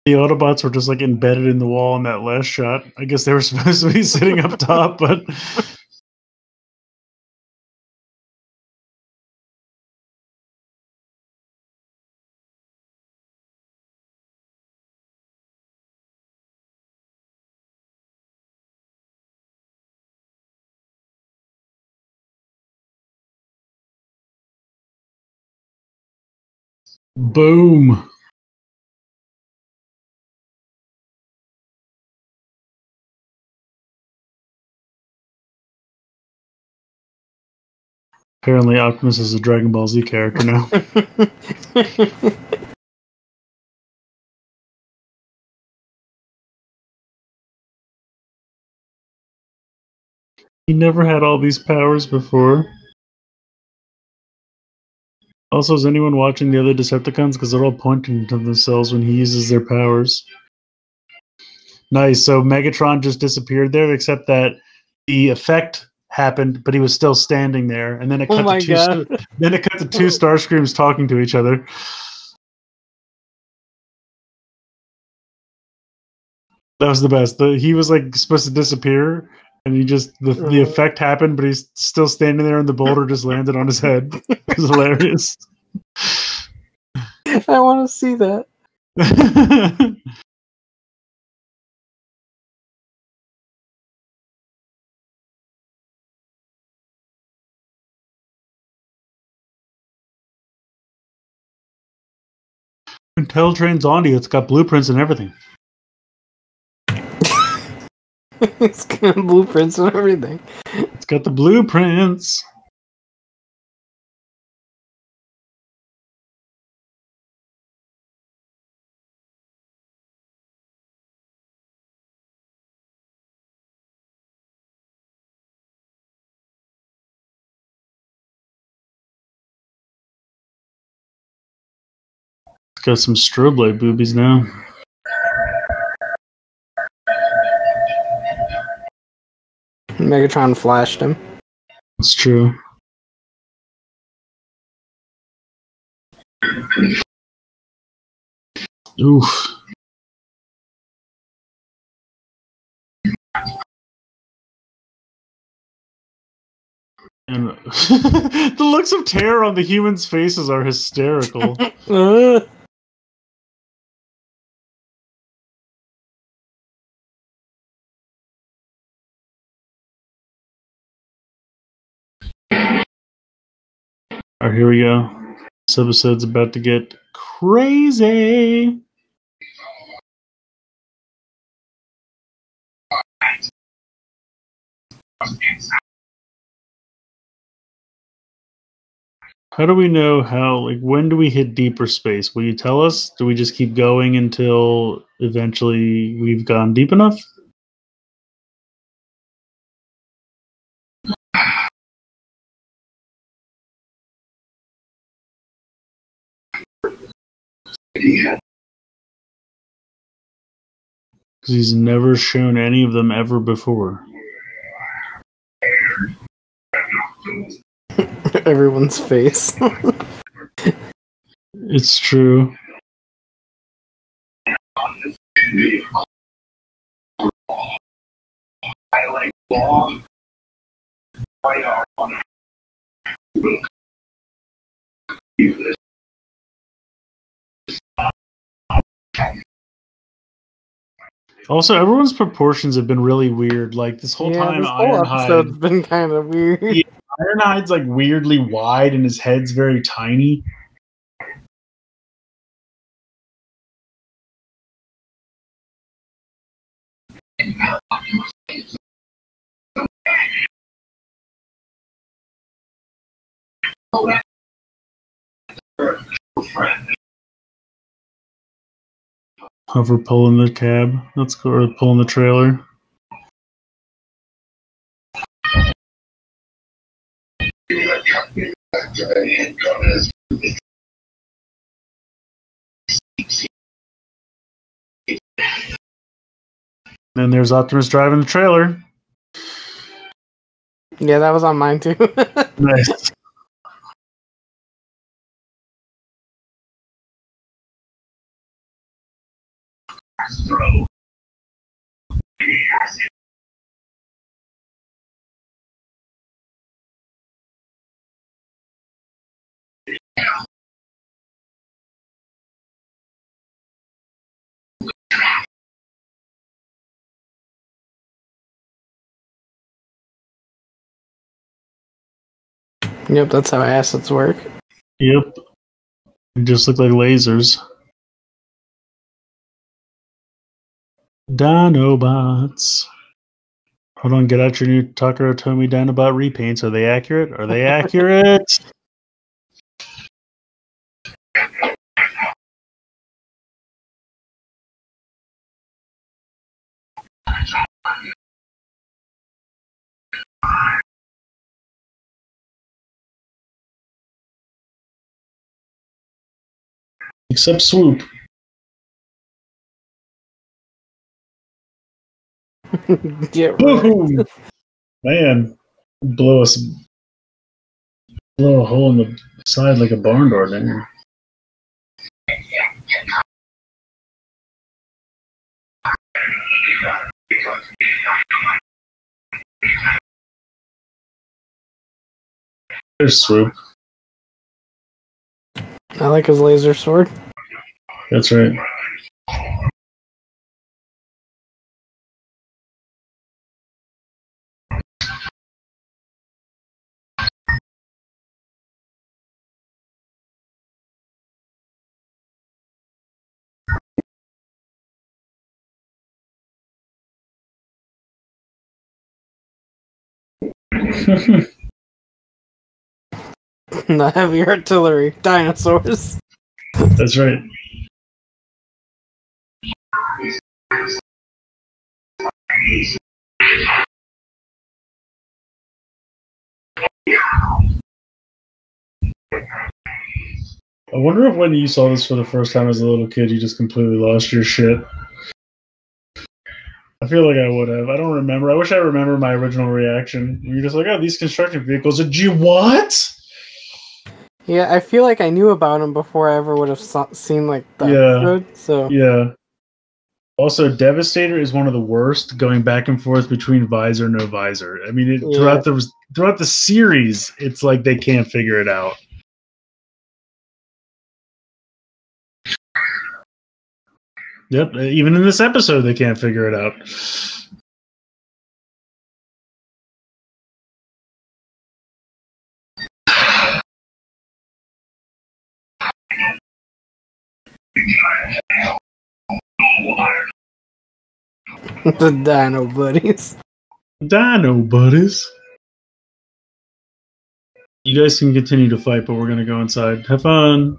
The Autobots were just like embedded in the wall in that last shot. I guess they were supposed to be sitting up top, but boom. Apparently, Optimus is a Dragon Ball Z character now. [LAUGHS] he never had all these powers before. Also, is anyone watching the other Decepticons? Because they're all pointing to themselves when he uses their powers. Nice. So Megatron just disappeared there, except that the effect happened, but he was still standing there. And then it Oh cut my to two. god. [LAUGHS] Then it cut to two Starscreams talking to each other. That was the best. The, he was like supposed to disappear, and he just the, the Uh. effect happened, but he's still standing there, and the boulder just landed on his head. [LAUGHS] It was hilarious. I want to see that. [LAUGHS] Intel trains Auntie. It's got blueprints and everything. [LAUGHS] it's got blueprints and everything. It's got the blueprints. It's got some strobe light boobies now. Megatron flashed him. It's true. Oof. And [LAUGHS] the looks of terror on the humans' faces are hysterical. [LAUGHS] [LAUGHS] Uh, Alright, here we go. This episode's about to get crazy. How do we know how, like, when do we hit deeper space? Will you tell us? Do we just keep going until eventually we've gone deep enough? Because he's never shown any of them ever before. [LAUGHS] everyone's face. [LAUGHS] It's true. Also, everyone's proportions have been really weird. Like this whole yeah, time, this whole Ironhide, episode's been kind of weird. [LAUGHS] Yeah. Ironhide's like weirdly wide and his head's very tiny. [LAUGHS] Hover pulling the cab. Let's go or pulling the trailer. Then there's Optimus driving the trailer. Yeah, that was on mine too. [LAUGHS] Nice. Yep, that's how acids work. Yep. They just look like lasers. Dinobots. Hold on, get out your new Takara Tomy Dinobot repaints. Are they accurate? Are they accurate? [LAUGHS] Except swoop. [LAUGHS] Get right. Man, blow us, blow a hole in the side like a barn door, didn't you? There's swoop. I like his laser sword. That's right. The heavy artillery. Dinosaurs. That's right. I wonder if when you saw this for the first time as a little kid, you just completely lost your shit. I feel like I would have. I don't remember. I wish I remember my original reaction. You're just like, oh, these construction vehicles. Did you what? Yeah, I feel like I knew about them before I ever would have so- seen like the Yeah. episode. So Yeah. Also, Devastator is one of the worst, going back and forth between visor no visor. I mean, it, Yeah. throughout the throughout the series, it's like they can't figure it out. Yep, uh, even in this episode, they can't figure it out. the Dino buddies. Dino buddies. You guys can continue to fight, but we're gonna go inside. Have fun.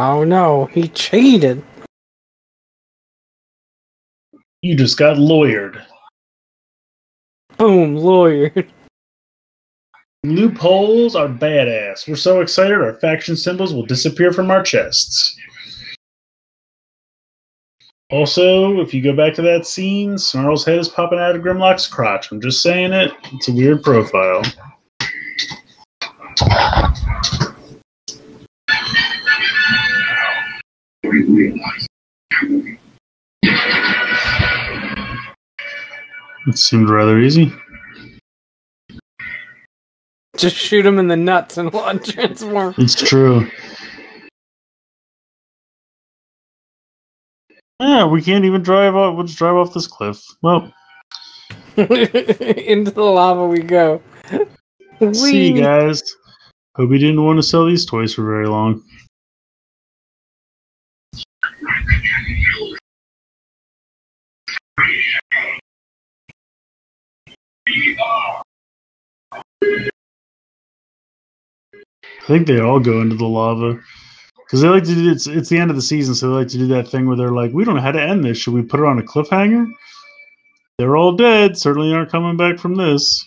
Oh no, he cheated. You just got lawyered. Boom, lawyer. [LAUGHS] Loopholes are badass. We're so excited our faction symbols will disappear from our chests. Also, if you go back to that scene, Snarl's head is popping out of Grimlock's crotch. I'm just saying it. It's a weird profile. It seemed rather easy. Just shoot him in the nuts and [LAUGHS] let him transform. It's true. Yeah, we can't even drive off. We'll just drive off this cliff. Well, [LAUGHS] Into the lava we go. see you guys. Hope you didn't want to sell these toys for very long. I think they all go into the lava because they like to do it's it's the end of the season, so they like to do that thing where they're like, "We don't know how to end this. Should we put it on a cliffhanger?" They're all dead. Certainly aren't coming back from this.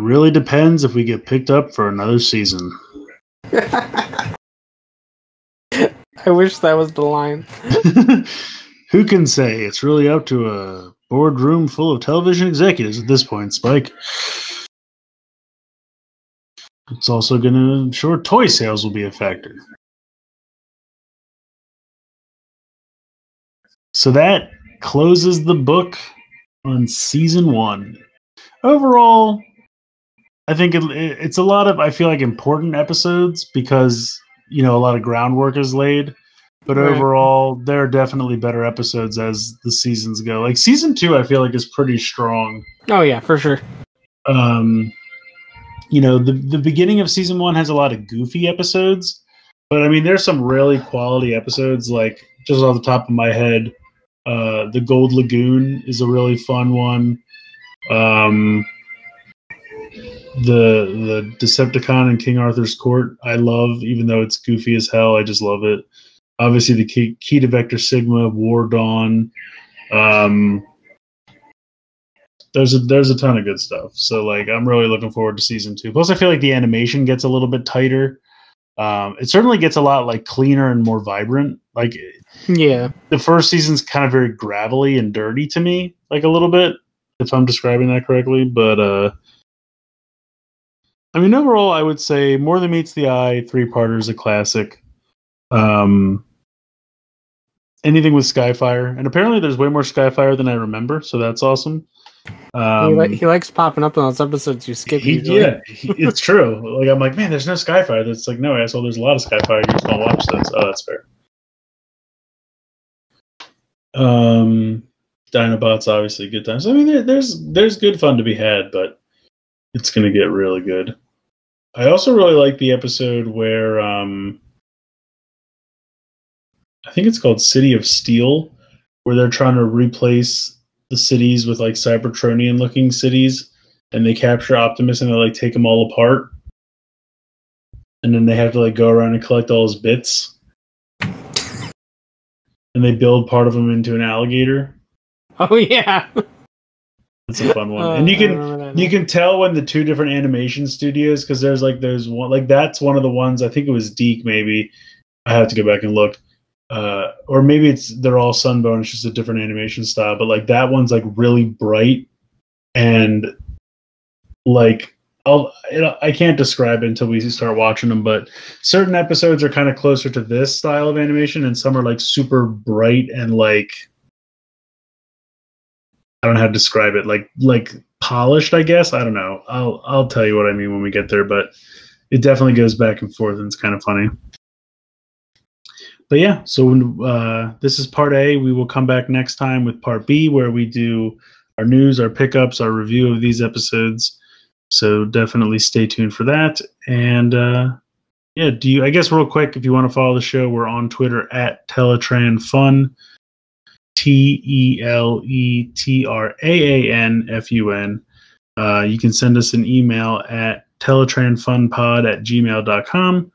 Really depends if we get picked up for another season. [LAUGHS] I wish that was the line. [LAUGHS] Who can say? It's really up to a boardroom full of television executives at this point, Spike. It's also going to, I'm sure toy sales will be a factor. So that closes the book on season one. Overall, I think it, it- it's a lot of I feel like important episodes because you know a lot of groundwork is laid. But Right. overall, there are definitely better episodes as the seasons go. Like season two, I feel like is pretty strong. Oh yeah, for sure. Um, you know, the the beginning of season one has a lot of goofy episodes, but I mean, there's some really quality episodes. Like just off the top of my head, uh, the Gold Lagoon is a really fun one. Um, the the Decepticon and King Arthur's Court, I love, even though it's goofy as hell. I just love it. Obviously, the key, key to Vector Sigma, War Dawn. Um, there's a there's a ton of good stuff. So like I'm really looking forward to season two. Plus I feel like the animation gets a little bit tighter. Um, it certainly gets a lot like cleaner and more vibrant. Like Yeah. the first season's kind of very gravelly and dirty to me, like a little bit, if I'm describing that correctly. But uh I mean overall I would say More Than Meets the Eye, three parter is a classic. Um anything with Skyfire. And apparently there's way more Skyfire than I remember, so that's awesome. he, Um, li- he likes popping up in those episodes you skip. he, yeah, he- it's true. Like I'm like, man, there's no Skyfire. That's like, no asshole. There's a lot of Skyfire. You just don't watch those. Oh, that's fair. Um, Dinobots obviously good times. I mean, there, there's there's good fun to be had, but it's gonna get really good. I also really like the episode where um, I think it's called City of Steel, where they're trying to replace the cities with like Cybertronian looking cities and they capture Optimus and they like take them all apart. And then they have to like go around and collect all his bits. And they build part of him into an alligator. Oh yeah. [LAUGHS] It's a fun one. Uh, and you can you can tell when the two different animation studios because there's like there's one like that's one of the ones I think it was Deke maybe. I have to go back and look. Uh, or maybe it's they're all Sunbow. It's just a different animation style. But like that one's like really bright and like I'll I can't describe it until we start watching them. But certain episodes are kind of closer to this style of animation, and some are like super bright and like I don't know how to describe it. Like like polished, I guess. I don't know. I'll I'll tell you what I mean when we get there, but it definitely goes back and forth and it's kind of funny. But yeah, so when, uh, this is part A. We will come back next time with part B, where we do our news, our pickups, our review of these episodes. So definitely stay tuned for that. And uh, yeah, do you? I guess real quick, if you want to follow the show, we're on Twitter at Teletraan Fun. T E L E T R A A N F U N. Uh, you can send us an email at teletraanfunpod at gmail.com.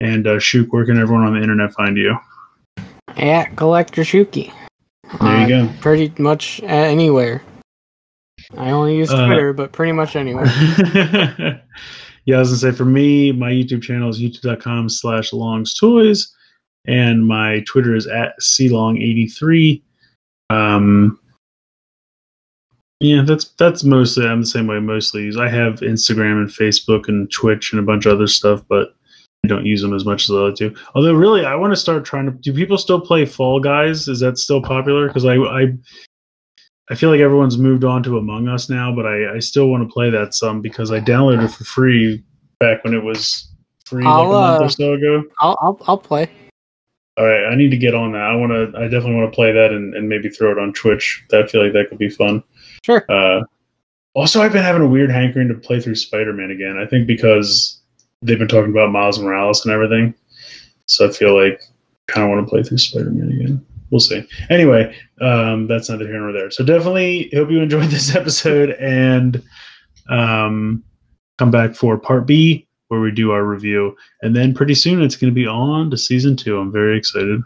And uh, Shook, where can everyone on the internet find you? At Collector Shuki. There you go. Pretty much anywhere. I only use Uh, Twitter, but pretty much anywhere. [LAUGHS] yeah, I was gonna say for me, my YouTube channel is youtube.com slash longs toys, and my Twitter is at clong83. Um, yeah, that's that's mostly I'm the same way I mostly use. I have Instagram and Facebook and Twitch and a bunch of other stuff, but I don't use them as much as I like to. Although, really, I want to start trying to. Do people still play Fall Guys? Is that still popular? Because I, I I feel like everyone's moved on to Among Us now, but I, I still want to play that some because I downloaded it for free back when it was free like a month uh, or so ago. I'll, I'll I'll play. All right, I need to get on that. I want to. I definitely want to play that and, and maybe throw it on Twitch. I feel like that could be fun. Sure. Uh, also, I've been having a weird hankering to play through Spider Man again. I think because they've been talking about Miles Morales and everything, so I feel like I kind of want to play through Spider Man again. We'll see. Anyway, um, that's neither here nor there. So definitely hope you enjoyed this [LAUGHS] episode and um, come back for part B where we do our review, and then pretty soon it's going to be on to season two. I'm very excited.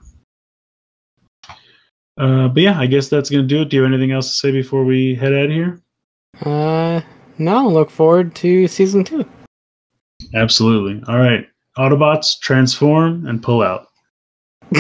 Uh, but yeah, I guess that's going to do it. Do you have anything else to say before we head out of here? Uh, no, look forward to season two. Absolutely. All right. Autobots, transform and pull out. [LAUGHS]